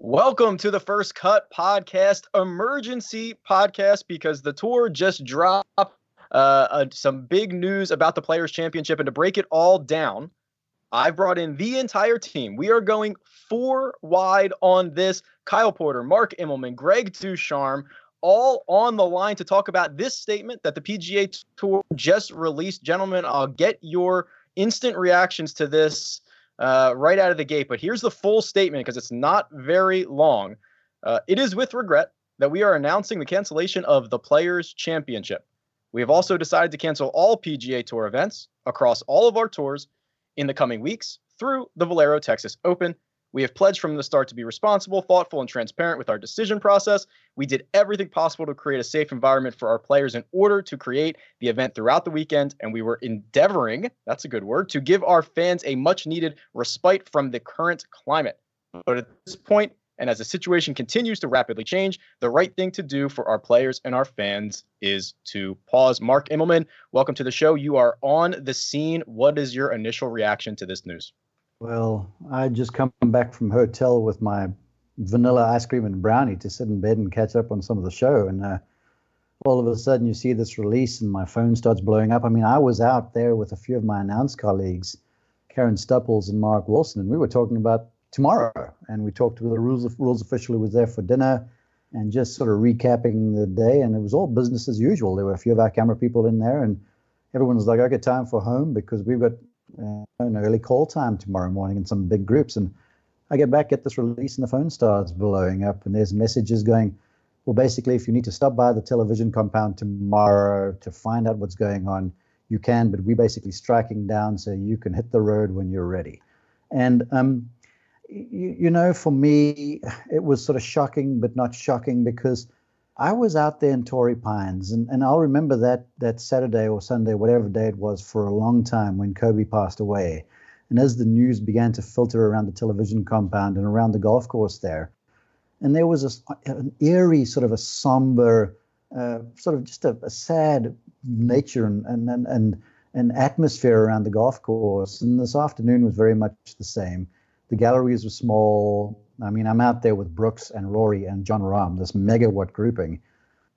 Welcome to the First Cut Podcast, emergency podcast, because the tour just dropped uh, uh, some big news about the Players' Championship. And to break it all down, I've brought in the entire team. We are going four wide on this. Kyle Porter, Mark Immelman, Greg Ducharme, all on the line to talk about this statement that the PGA Tour just released. Gentlemen, I'll get your instant reactions to this uh, right out of the gate. But here's the full statement because it's not very long. Uh, it is with regret that we are announcing the cancellation of the Players' Championship. We have also decided to cancel all PGA Tour events across all of our tours in the coming weeks through the Valero Texas Open. We have pledged from the start to be responsible, thoughtful, and transparent with our decision process. We did everything possible to create a safe environment for our players in order to create the event throughout the weekend, and we were endeavoring that's a good word to give our fans a much needed respite from the current climate. But at this point, and as the situation continues to rapidly change, the right thing to do for our players and our fans is to pause. Mark Immelman, welcome to the show. You are on the scene. What is your initial reaction to this news? Well, I just come back from hotel with my vanilla ice cream and brownie to sit in bed and catch up on some of the show. And uh, all of a sudden, you see this release, and my phone starts blowing up. I mean, I was out there with a few of my announced colleagues, Karen Stupples and Mark Wilson, and we were talking about tomorrow. And we talked to the rules rules official who was there for dinner, and just sort of recapping the day. And it was all business as usual. There were a few of our camera people in there, and everyone was like, "Okay, time for home," because we've got an early call time tomorrow morning in some big groups. And I get back, get this release, and the phone starts blowing up, and there's messages going, well, basically, if you need to stop by the television compound tomorrow to find out what's going on, you can, but we're basically striking down so you can hit the road when you're ready. And, um, you, you know, for me, it was sort of shocking, but not shocking because I was out there in Torrey Pines, and, and I'll remember that that Saturday or Sunday, whatever day it was, for a long time when Kobe passed away. And as the news began to filter around the television compound and around the golf course there, and there was a, an eerie, sort of a somber, uh, sort of just a, a sad nature and, and, and, and an atmosphere around the golf course. And this afternoon was very much the same. The galleries were small. I mean, I'm out there with Brooks and Rory and Jon Rahm, this megawatt grouping.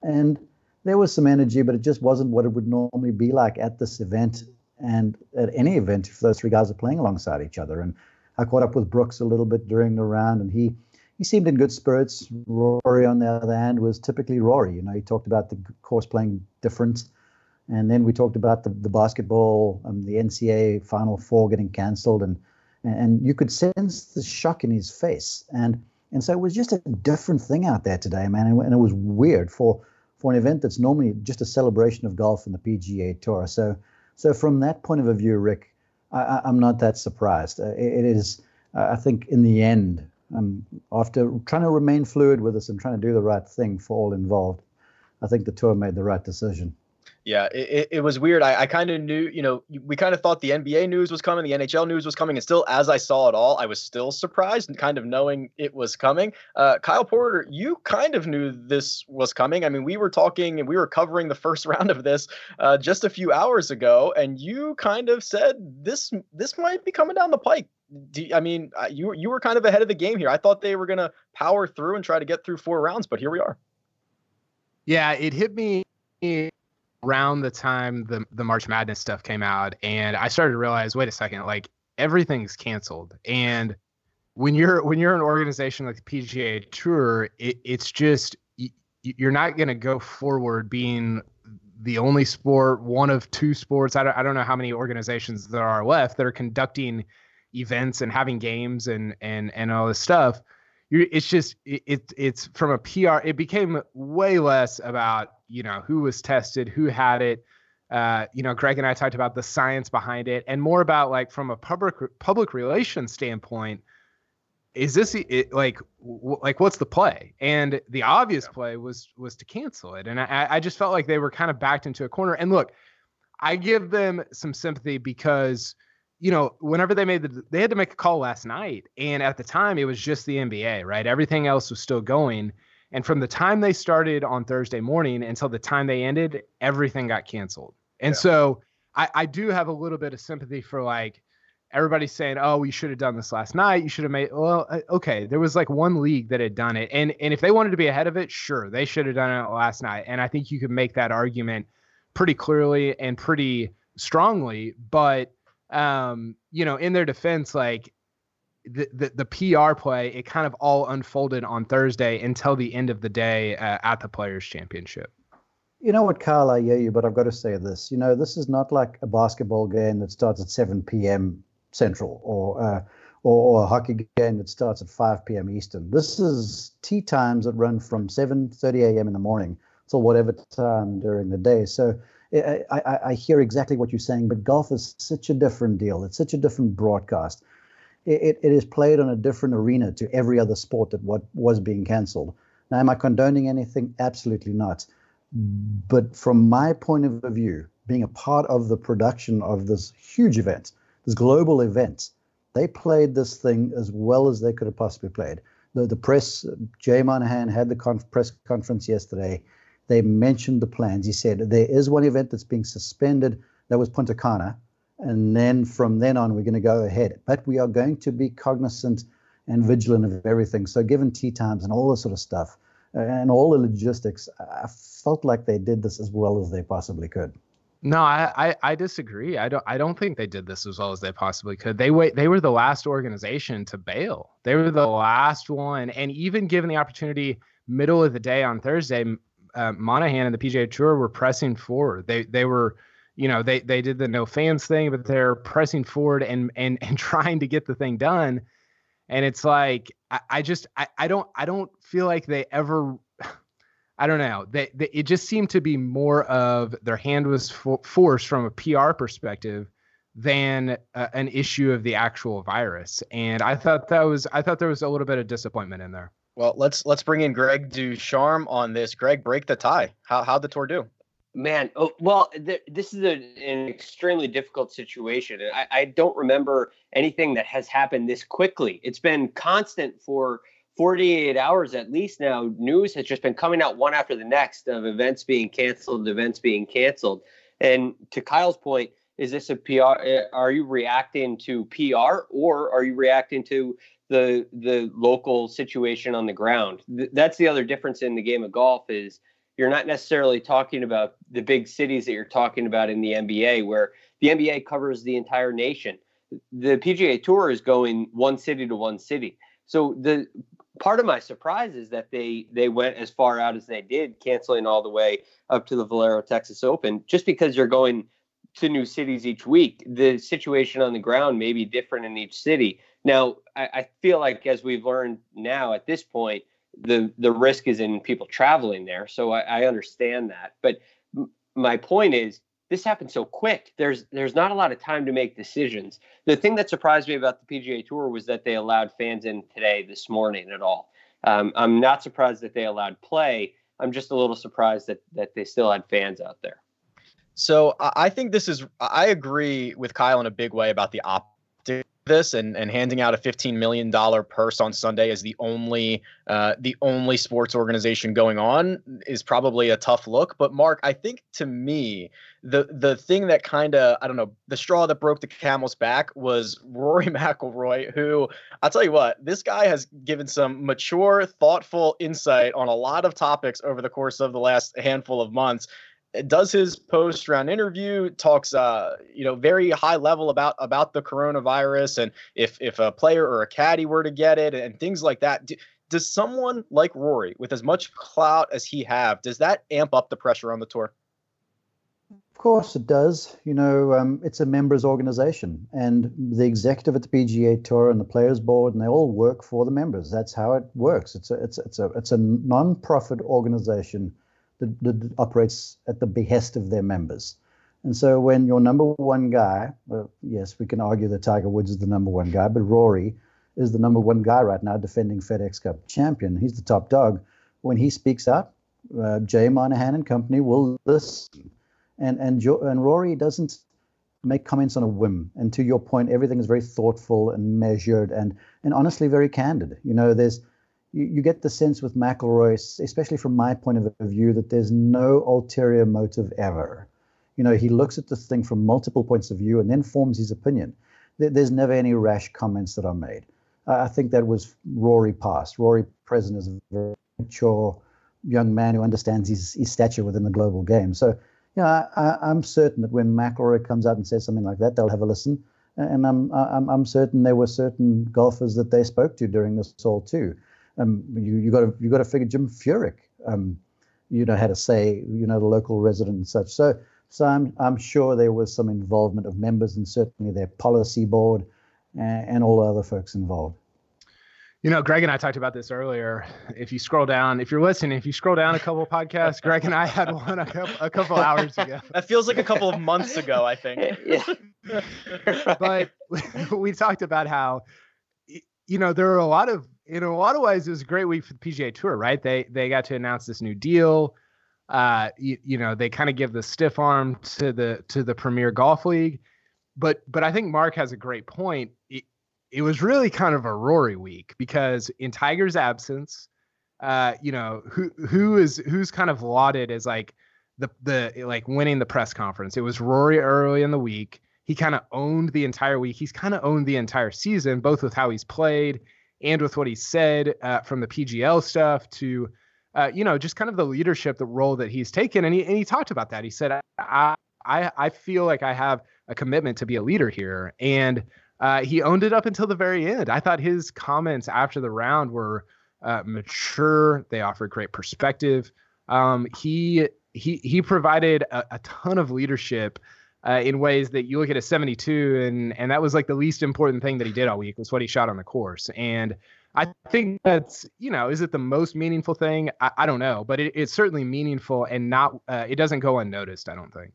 And there was some energy, but it just wasn't what it would normally be like at this event and at any event if those three guys are playing alongside each other. And I caught up with Brooks a little bit during the round, and he he seemed in good spirits. Rory, on the other hand, was typically Rory. You know, he talked about the course playing different, and then we talked about the the basketball, um, the NCAA Final Four getting cancelled, and and you could sense the shock in his face. And and so it was just a different thing out there today, man. And, and it was weird for for an event that's normally just a celebration of golf and the PGA Tour. So so from that point of view, Rick, I, am not that surprised. Uh, it, it is, uh, I think, in the end, um, after trying to remain fluid with us and trying to do the right thing for all involved, I think the tour made the right decision. Yeah, it, it was weird. I, I kind of knew, you know, we kind of thought the NBA news was coming, the NHL news was coming, and still, as I saw it all, I was still surprised and kind of knowing it was coming. Uh, Kyle Porter, you kind of knew this was coming. I mean, we were talking and we were covering the first round of this uh, just a few hours ago, and you kind of said this this might be coming down the pike. You, I mean, uh, you you were kind of ahead of the game here. I thought they were going to power through and try to get through four rounds, but here we are. Yeah, it hit me around the time the the March Madness stuff came out, and I started to realize, wait a second, like everything's canceled. And when you're when you're an organization like the PGA Tour, it, it's just you're not going to go forward being the only sport, one of two sports. I don't, I don't know how many organizations there are left that are conducting events and having games and and and all this stuff. You're, it's just it, it it's from a PR. It became way less about you know who was tested, who had it. Uh, you know, Greg and I talked about the science behind it, and more about like from a public public relations standpoint. Is this it, like w- like what's the play? And the obvious yeah. play was was to cancel it, and I, I just felt like they were kind of backed into a corner. And look, I give them some sympathy because you know, whenever they made the, they had to make a call last night, and at the time it was just the NBA, right? Everything else was still going, and from the time they started on Thursday morning until the time they ended, everything got canceled. And yeah. so I, I do have a little bit of sympathy for like everybody's saying, "Oh, we should have done this last night. You should have made." Well, uh, okay, there was like one league that had done it, and and if they wanted to be ahead of it, sure, they should have done it last night. And I think you could make that argument pretty clearly and pretty strongly. But um, you know, in their defense, like the, the, the PR play, it kind of all unfolded on Thursday until the end of the day uh, at the Players Championship. You know what, Kyle? I hear you, but I've got to say this. You know, this is not like a basketball game that starts at 7 p.m. Central or, uh, or, or a hockey game that starts at 5 p.m. Eastern. This is tee times that run from 7:30 a.m. in the morning till whatever time during the day. So I, I, I hear exactly what you're saying, but golf is such a different deal. It's such a different broadcast it, it is played on a different arena to every other sport that what was being cancelled. Now, am I condoning anything? Absolutely not. But from my point of view, being a part of the production of this huge event, this global event, they played this thing as well as they could have possibly played. The, the press, Jay Monahan had the conf- press conference yesterday. They mentioned the plans. He said there is one event that's being suspended. That was Punta Cana and then from then on we're going to go ahead. But we are going to be cognizant and vigilant of everything. So given tee times and all this sort of stuff uh, and all the logistics i felt like they did this as well as they possibly could. No I, I, I disagree. I don't i don't think they did this as well as they possibly could. They wait they were the last organization to bail. They were the last one. And even given the opportunity middle of the day on thursday uh, monahan and the pga tour were pressing forward. They they were you know they they did the no fans thing but they're pressing forward and and and trying to get the thing done. And it's like i, I just I, I don't i don't feel like they ever i don't know they, they it just seemed to be more of their hand was for, forced from a pr perspective than uh, an issue of the actual virus. And i thought that was i thought there was a little bit of disappointment in there. Well let's let's bring in greg ducharme on this. Greg break the tie. How how'd the tour do Man, oh, well, th- this is a, an extremely difficult situation. I, I don't remember anything that has happened this quickly. It's been constant for 48 hours at least now. News has just been coming out one after the next of events being canceled, events being canceled. And to Kyle's point, is this a PR? Eh, are you reacting to PR or are you reacting to the the local situation on the ground? Th- that's the other difference in the game of golf is you're not necessarily talking about the big cities that you're talking about in the NBA, where the NBA covers the entire nation. The PGA Tour is going one city to one city. So the part of my surprise is that they they went as far out as they did, canceling all the way up to the Valero Texas Open, just because you're going to new cities each week. The situation on the ground may be different in each city. Now, I, I feel like as we've learned now at this point, the the risk is in people traveling there. So I, I understand that. But m- my point is this happened so quick. There's there's not a lot of time to make decisions. The thing that surprised me about the PGA Tour was that they allowed fans in today, this morning, at all. Um, I'm not surprised that they allowed play. I'm just a little surprised that that they still had fans out there. So I think this is. I agree with Kyle in a big way about the optics this and, and handing out a $15 million purse on Sunday as the only uh, the only sports organization going on is probably a tough look. But Mark, I think to me, the the thing that kind of I don't know the straw that broke the camel's back was Rory McIlroy, who I'll tell you what, this guy has given some mature, thoughtful insight on a lot of topics over the course of the last handful of months does his post round interview talks uh you know very high level about about the coronavirus and if if a player or a caddy were to get it and things like that. Do, does someone like rory with as much clout as he have does that amp up the pressure on the tour? Of course it does. You know um, it's a members organization and the executive at the pga tour and the players board and they all work for the members. That's how it works. It's a it's, it's a it's a non-profit organization that, that operates at the behest of their members. And so when your number one guy, well, yes, we can argue that Tiger Woods is the number one guy, but Rory is the number one guy right now defending FedEx Cup champion. He's the top dog. When he speaks up, uh, Jay Monahan and company will listen. And, and, jo- and Rory doesn't make comments on a whim. And to your point, everything is very thoughtful and measured and, and honestly very candid. You know, there's you, you get the sense with McIlroy, especially from my point of view, that there's no ulterior motive ever. You know, he looks at the thing from multiple points of view and then forms his opinion. th- there's never any rash comments that are made. I think that was Rory past. Rory present is a very mature young man who understands his, his stature within the global game. So, you know, I, am certain that when McIlroy comes out and says something like that, they'll have a listen. And I'm, I'm, I'm certain there were certain golfers that they spoke to during this all too. Um, you you got to you got to figure Jim Furyk, um, you know, had to say, you know, the local resident and such. So, so I'm I'm sure there was some involvement of members and certainly their policy board and, and all the other folks involved. You know, Greg and I talked about this earlier. If you scroll down, if you're listening, if you scroll down a couple podcasts, Greg and I had one a couple, a couple hours ago. That feels like a couple of months ago, I think. yeah. but we talked about how, you know, there are a lot of, in a lot of ways, it was a great week for the PGA Tour, right? They they got to announce this new deal. Uh, you, you know, they kind of give the stiff arm to the to the Premier Golf League, but but I think Mark has a great point. It, it was really kind of a Rory week because in Tiger's absence, uh, you know, who who is who's kind of lauded as like the the like winning the press conference. It was Rory early in the week. He kind of owned the entire week. He's kind of owned the entire season, both with how he's played and with what he said uh, from the PGL stuff to, uh, you know, just kind of the leadership, the role that he's taken. And he and he talked about that. He said, I I I feel like I have a commitment to be a leader here, and uh, he owned it up until the very end. I thought his comments after the round were uh, mature. They offered great perspective. Um, he he he provided a, a ton of leadership uh, in ways that you look at a 72 and and that was like the least important thing that he did all week was what he shot on the course. And I think that's you know is it the most meaningful thing? I, I don't know, but it, it's certainly meaningful and not uh, it doesn't go unnoticed. I don't think.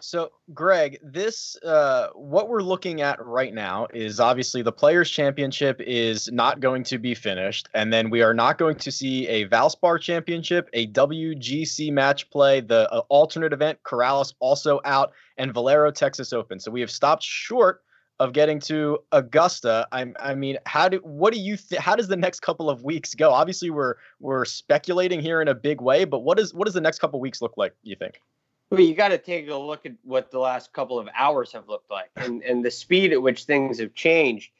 So, Greg, this uh, what we're looking at right now is obviously the Players Championship is not going to be finished, and then we are not going to see a Valspar Championship, a WGC match play, the uh, alternate event, Corales also out, and Valero Texas Open. So we have stopped short of getting to Augusta. I, I mean, how do what do you th- how does the next couple of weeks go? Obviously, we're we're speculating here in a big way, but what is what does the next couple of weeks look like? You think? Well, you got to take a look at what the last couple of hours have looked like and, and the speed at which things have changed.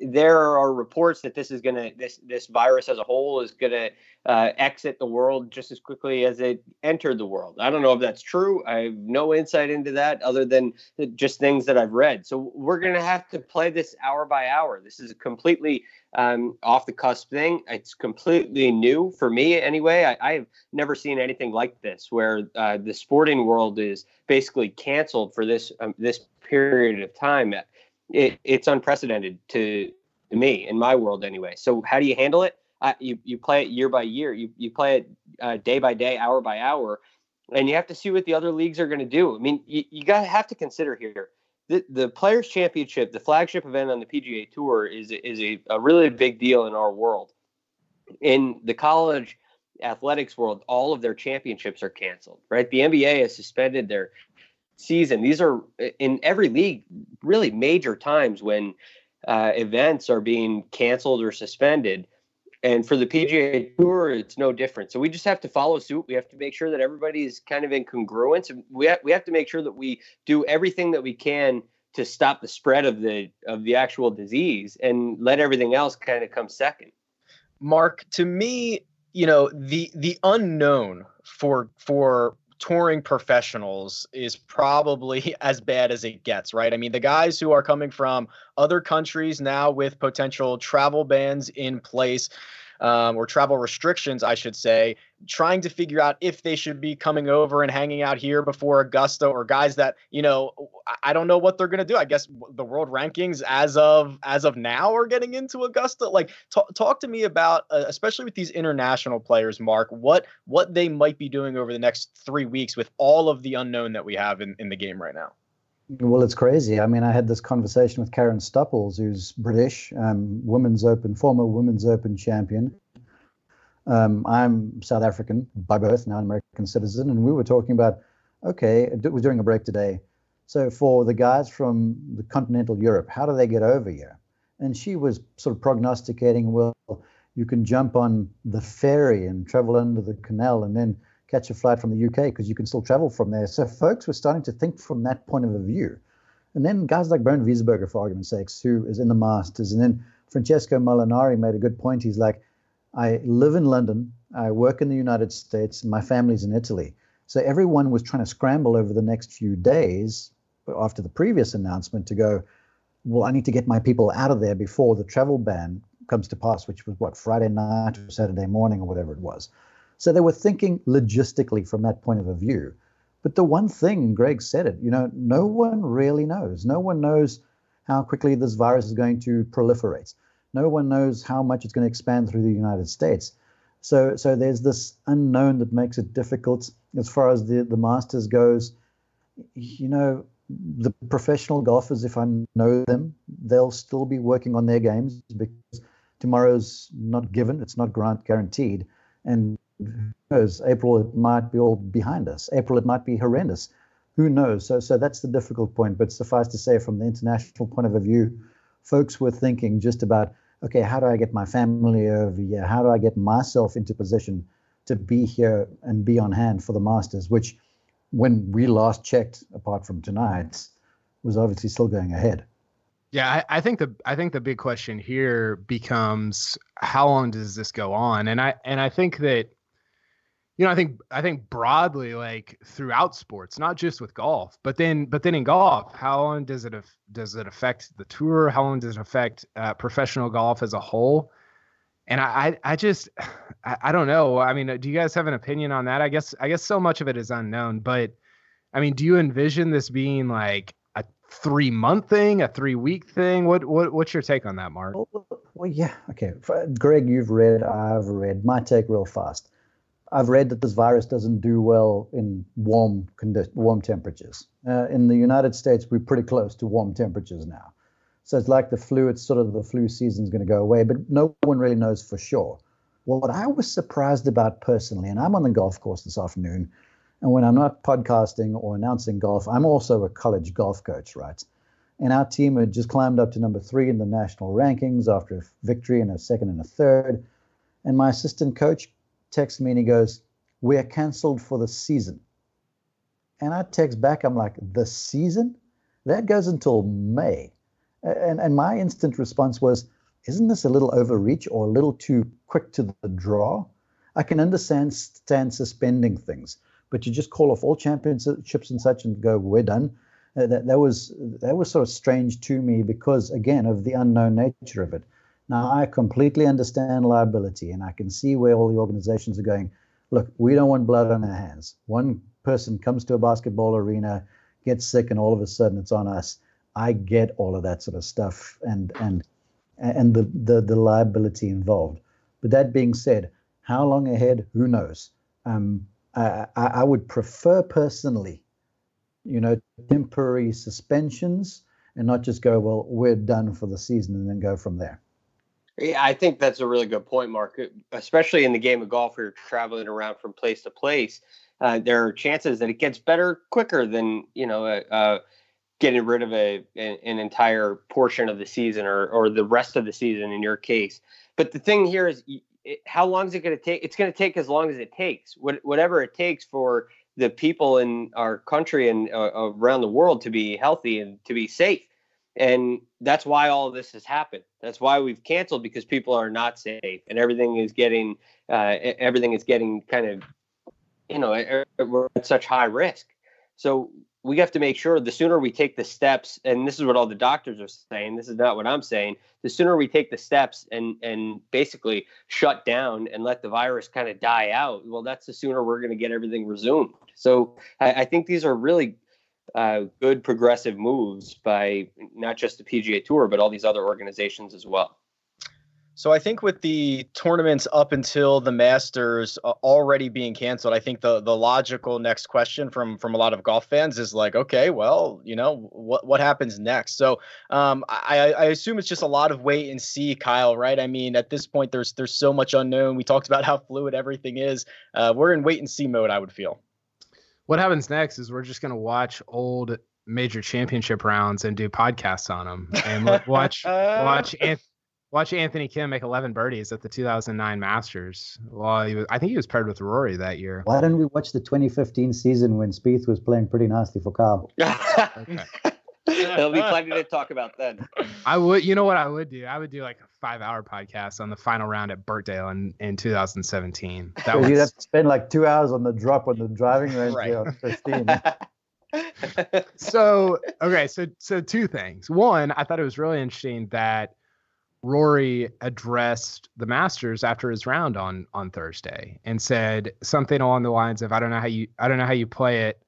There are reports that this is going to this this virus as a whole is going to uh, exit the world just as quickly as it entered the world. I don't know if that's true. I have no insight into that other than just things that I've read. So we're going to have to play this hour by hour. This is a completely um, off the cusp thing. It's completely new for me anyway. I, have never seen anything like this where uh, the sporting world is basically canceled for this um, this period of time. It, it's unprecedented to, me in my world anyway. So how do you handle it? you you play it year by year. You you play it uh, day by day, hour by hour, and you have to see what the other leagues are going to do. I mean, you, you got to have to consider here the the Players Championship, the flagship event on the PGA Tour, is is a, a really big deal in our world. In the college athletics world, all of their championships are canceled. Right, the NBA has suspended their season. These are in every league really major times when uh, events are being canceled or suspended. And for the PGA Tour, it's no different. So we just have to follow suit. We have to make sure that everybody's kind of in congruence. And we have, we have to make sure that we do everything that we can to stop the spread of the of the actual disease and let everything else kind of come second. Mark, to me, you know, the the unknown for for touring professionals is probably as bad as it gets, right? I mean, the guys who are coming from other countries now with potential travel bans in place, um, or travel restrictions, I should say, trying to figure out if they should be coming over and hanging out here before Augusta or guys that, you know, I don't know what they're going to do. I guess the world rankings as of as of now are getting into Augusta. Like talk, talk to me about uh, especially with these international players, Mark, what what they might be doing over the next 3 weeks with all of the unknown that we have in, in the game right now. Well, it's crazy. I mean, I had this conversation with Karen Stupples, who's British, um, Women's Open, former Women's Open champion. Um, I'm South African by birth, now an American citizen, and we were talking about, okay, we're doing a break today. So for the guys from the continental Europe, how do they get over here? And she was sort of prognosticating, well, you can jump on the ferry and travel under the canal and then catch a flight from the UK because you can still travel from there. So folks were starting to think from that point of view. And then guys like Bernd Wiesberger, for argument's sake, who is in the Masters, and then Francesco Molinari made a good point. He's like, I live in London, I work in the United States, my family's in Italy. So everyone was trying to scramble over the next few days after the previous announcement to go, well, I need to get my people out of there before the travel ban comes to pass, which was what, Friday night or Saturday morning or whatever it was. So they were thinking logistically from that point of view. But the one thing, and Greg said it, you know, no one really knows. No one knows how quickly this virus is going to proliferate. No one knows how much it's going to expand through the United States. So, so there's this unknown that makes it difficult as far as the, the Masters goes. You know, the professional golfers, if I know them, they'll still be working on their games because tomorrow's not given, it's not grant guaranteed. And who knows, April it might be all behind us. April it might be horrendous. Who knows? So, so that's the difficult point. But suffice to say, from the international point of view, folks were thinking just about okay, how do I get my family over here? How do I get myself into position to be here and be on hand for the Masters, which when we last checked, apart from tonight, was obviously still going ahead. Yeah, I, I, think the I think the big question here becomes how long does this go on? And I and I think that you know, I think I think broadly, like throughout sports, not just with golf, but then but then in golf, how long does it does it affect the tour? How long does it affect uh, professional golf as a whole? And I I, I just I, I, don't know. I mean, do you guys have an opinion on that? I guess I guess so much of it is unknown, but I mean, do you envision this being like a three month thing, a three week thing? What what what's your take on that, Mark? Well, yeah, okay. Greg, you've read, I've read. My take, real fast I've read that this virus doesn't do well in warm condi- warm temperatures. Uh, in the United States, we're pretty close to warm temperatures now. So it's like the flu, it's sort of the flu season's going to go away, but no one really knows for sure. What I was surprised about personally, and I'm on the golf course this afternoon, and when I'm not podcasting or announcing golf, I'm also a college golf coach, right? And our team had just climbed up to number three in the national rankings after a victory and a second and a third. And my assistant coach texts me and he goes, We're canceled for the season. And I text back, I'm like, The season? That goes until May. And, and my instant response was, Isn't this a little overreach or a little too quick to the draw? I can understand stand suspending things, but you just call off all championships and such and go, We're done. Uh, that, that was that was sort of strange to me because again of the unknown nature of it. Now, I completely understand liability, and I can see where all the organizations are going. Look, we don't want blood on our hands. One person comes to a basketball arena, gets sick, and all of a sudden it's on us. I get all of that sort of stuff and and and the the, the liability involved. But that being said, how long ahead? Who knows? Um, I, I would prefer personally, you know, temporary suspensions and not just go, well, we're done for the season and then go from there. Yeah, I think that's a really good point, Mark. Especially in the game of golf, where you're traveling around from place to place, uh, there are chances that it gets better quicker than you know uh, uh, getting rid of a an, entire portion of the season or or the rest of the season in your case. But the thing here is, it, how long is it going to take? It's going to take as long as it takes, what, whatever it takes for the people in our country and uh, around the world to be healthy and to be safe and that's why all this has happened. That's why we've canceled because people are not safe and everything is getting uh, everything is getting kind of you know we're at such high risk. So we have to make sure the sooner we take the steps and this is what all the doctors are saying this is not what i'm saying the sooner we take the steps and and basically shut down and let the virus kind of die out well that's the sooner we're going to get everything resumed. So I, I think these are really uh, good progressive moves by not just the PGA Tour, but all these other organizations as well. So I think with the tournaments up until the Masters uh, already being canceled, I think the the logical next question from from a lot of golf fans is like, okay, well, you know, what what happens next? So um, I I assume it's just a lot of wait and see, Kyle. Right? I mean, at this point, there's there's so much unknown. We talked about how fluid everything is. Uh, we're in wait and see mode. I would feel what happens next is we're just going to watch old major championship rounds and do podcasts on them and watch watch watch Anthony Kim make 11 birdies at the 2009 Masters. Well, he was, I think he was paired with Rory that year. Why didn't we watch the 2015 season when Spieth was playing pretty nicely for Kyle? okay. There'll be plenty to talk about then. I would, you know what I would do? I would do like a five-hour podcast on the final round at Birkdale in, in 2017. That You'd have to spend like two hours on the drop on the driving range Right. there on 15. so okay. So so two things. One, I thought it was really interesting that Rory addressed the Masters after his round on on Thursday and said something along the lines of, "I don't know how you I don't know how you play it."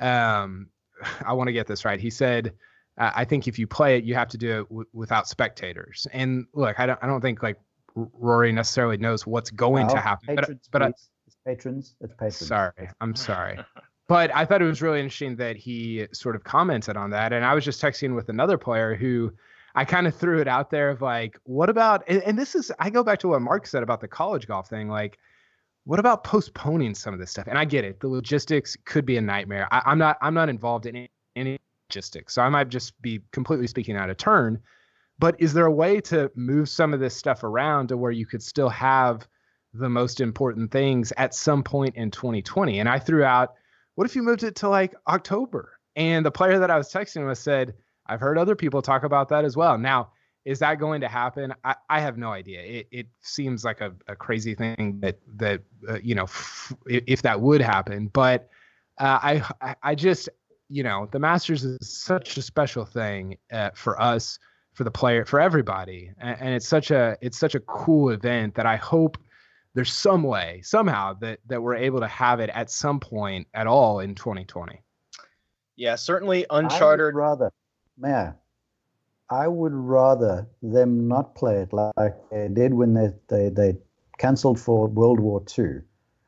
Um, I want to get this right. He said. Uh, I think if you play it, you have to do it w- without spectators. And look, I don't, I don't think like Rory necessarily knows what's going to happen. Patrons, but I, it's patrons. It's patrons. Sorry, I'm sorry. But I thought it was really interesting that he sort of commented on that. And I was just texting with another player who I kind of threw it out there of like, what about, and, and this is, I go back to what Mark said about the college golf thing. Like, what about postponing some of this stuff? And I get it. The logistics could be a nightmare. I, I'm not, I'm not involved in any, any logistics. So I might just be completely speaking out of turn. But is there a way to move some of this stuff around to where you could still have the most important things at some point in 2020? And I threw out, what if you moved it to like October? And the player that I was texting with said, I've heard other people talk about that as well. Now, is that going to happen? I, I have no idea. It, it seems like a, a crazy thing that that uh, you know f- if that would happen. But uh, I I- I just you know the Masters is such a special thing uh, for us, for the player, for everybody, and, and it's such a it's such a cool event that I hope there's some way somehow that that we're able to have it at some point at all in 2020. Yeah, certainly I would uncharted. rather, may I? Would rather them not play it like they did when they, they, they cancelled for World War II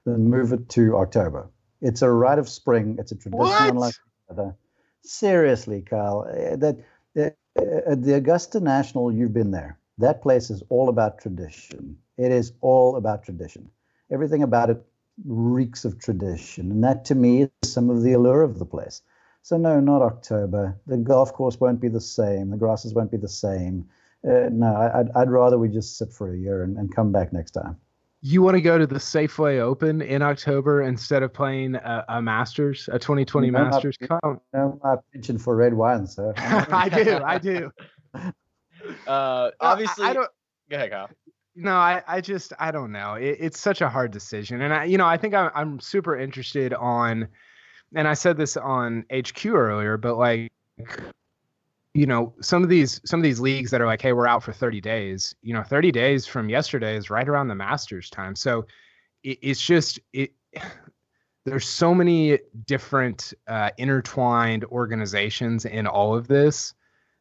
than move it to October. It's a rite of spring. It's a tradition What? unlike other. Seriously, Kyle, eh, that eh, the Augusta National, you've been there. That place is all about tradition. It is all about tradition. Everything about it reeks of tradition, and that to me is some of the allure of the place. So no, not October. The golf course won't be the same. The grasses won't be the same. Uh, no, I- I'd, I'd rather we just sit for a year and, and come back next time. You want to go to the Safeway Open in October instead of playing a, a Masters, a 2020 No, not- Masters? Come, No, my penchant for red wine, sir. I do, I do. Uh, I- obviously, I, don't. go ahead, Kyle. No, I, I just I don't know. It, it's such a hard decision, and I, you know, I think I'm I'm super interested on, and I said this on HQ earlier, but like, you know, some of these some of these leagues that are like, hey, we're out for 30 days. You know, 30 days from yesterday is right around the Masters time, so it, it's just it. There's so many different uh, intertwined organizations in all of this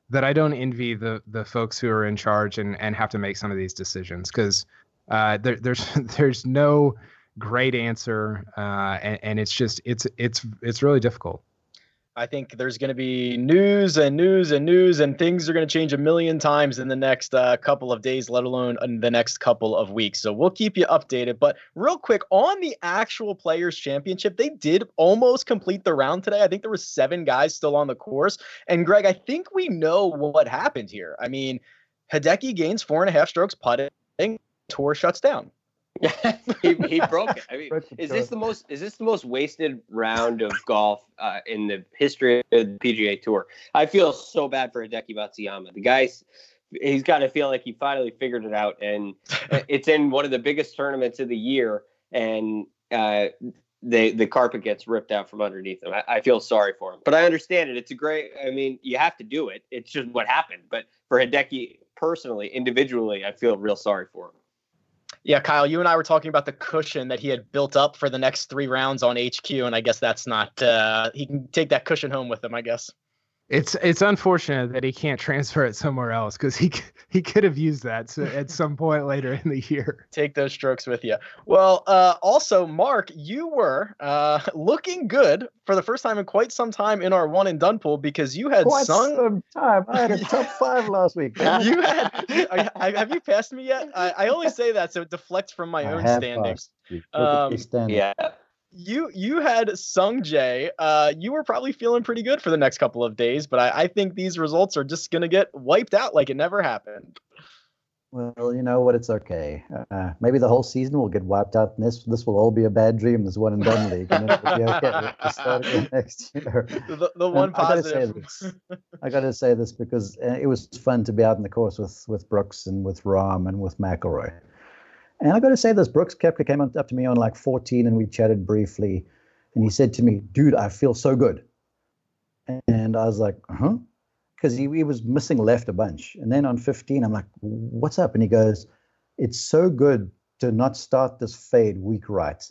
that I don't envy the the folks who are in charge and and have to make some of these decisions because uh, there, there's there's no great answer uh, and, and it's just it's it's it's really difficult. I think there's going to be news and news and news, and things are going to change a million times in the next uh, couple of days, let alone in the next couple of weeks. So we'll keep you updated. But real quick, on the actual Players Championship, they did almost complete the round today. I think there were seven guys still on the course. And Greg, I think we know what happened here. I mean, Hideki gains four and a half strokes putting, tour shuts down. he, he broke it. I mean, is this the most is this the most wasted round of golf uh, in the history of the PGA Tour? I feel so bad for Hideki Matsuyama. The guy's he's got to feel like he finally figured it out, and it's in one of the biggest tournaments of the year, and uh, the the carpet gets ripped out from underneath him. I, I feel sorry for him, but I understand it. It's a great. I mean, you have to do it. It's just what happened. But for Hideki personally, individually, I feel real sorry for him. Yeah, Kyle, you and I were talking about the cushion that he had built up for the next three rounds on HQ, and I guess that's not. Uh, he can take that cushion home with him, I guess. It's it's unfortunate that he can't transfer it somewhere else because he he could have used that so at some point later in the year. Take those strokes with you. Well, uh, also, Mark, you were uh, looking good for the first time in quite some time in our one and done pool because you had Quite sung. some time. I had a top five last week. you had. I, I, have you passed me yet? I, I only say that so it deflects from my I own have standings. passed you. Look at me Um, standing. Yeah. You you had Sung Jae. Uh, you were probably feeling pretty good for the next couple of days, but I, I think these results are just gonna get wiped out like it never happened. Well, you know what? It's okay. Uh, maybe the whole season will get wiped out, and this this will all be a bad dream. This one and done league, and it'll be okay. We'll start again next year. The, the one And I gotta say positive. this. I got to say this because uh, it was fun to be out in the course with with Brooks and with Rahm and with McIlroy. And I got to say this: Brooks Koepka came up to me on like 14, and we chatted briefly, and he said to me, "Dude, I feel so good." And I was like, "Huh?" Because he, he was missing left a bunch. And then on 15, I'm like, "What's up?" And he goes, "It's so good to not start this fade weak right."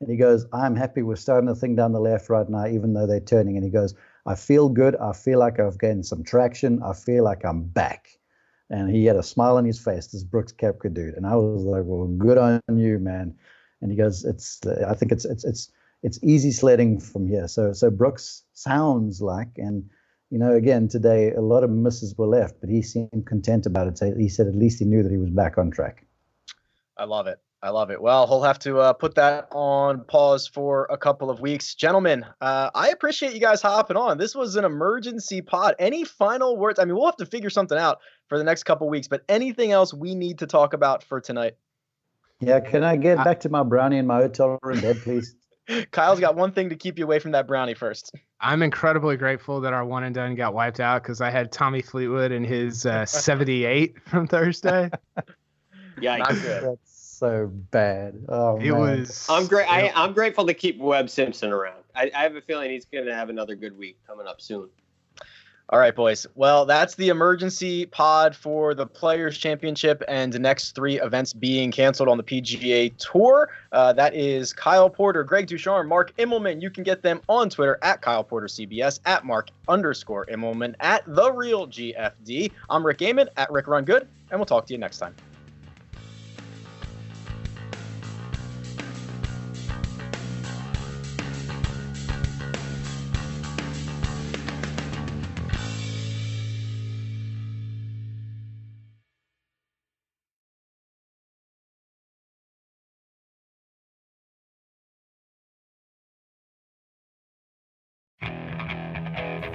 And he goes, "I'm happy we're starting the thing down the left right now, even though they're turning." And he goes, I feel good. I feel like I've gained some traction. I feel like I'm back. And he had a smile on his face, this Brooks Koepka dude. And I was like, well, good on you, man. And he goes, it's, I think it's, it's, it's, it's easy sledding from here. So, so Brooks sounds like, and, you know, again, today, a lot of misses were left, but he seemed content about it. So he said at least he knew that he was back on track. I love it. I love it. Well, he'll have to uh, put that on pause for a couple of weeks. Gentlemen, uh, I appreciate you guys hopping on. This was an emergency pod. Any final words? I mean, we'll have to figure something out for the next couple weeks, but anything else we need to talk about for tonight? Yeah. Can I get I- back to my brownie in my hotel room bed, please? Kyle's got one thing to keep you away from that brownie first. I'm incredibly grateful that our one and done got wiped out because I had Tommy Fleetwood and his uh, 78 from Thursday. Yeah, Not good. That's so bad. Oh, It man. was. I'm great. I, it- I'm grateful to keep Webb Simpson around. I, I have a feeling he's going to have another good week coming up soon. All right, boys. Well, that's the emergency pod for the Players Championship and the next three events being canceled on the PGA Tour. Uh, that is Kyle Porter, Greg Ducharme, Mark Immelman. You can get them on Twitter at Kyle Porter CBS, at Mark underscore Immelman, at The Real GFD. I'm Rick Gehman, at Rick Run Good, and we'll talk to you next time.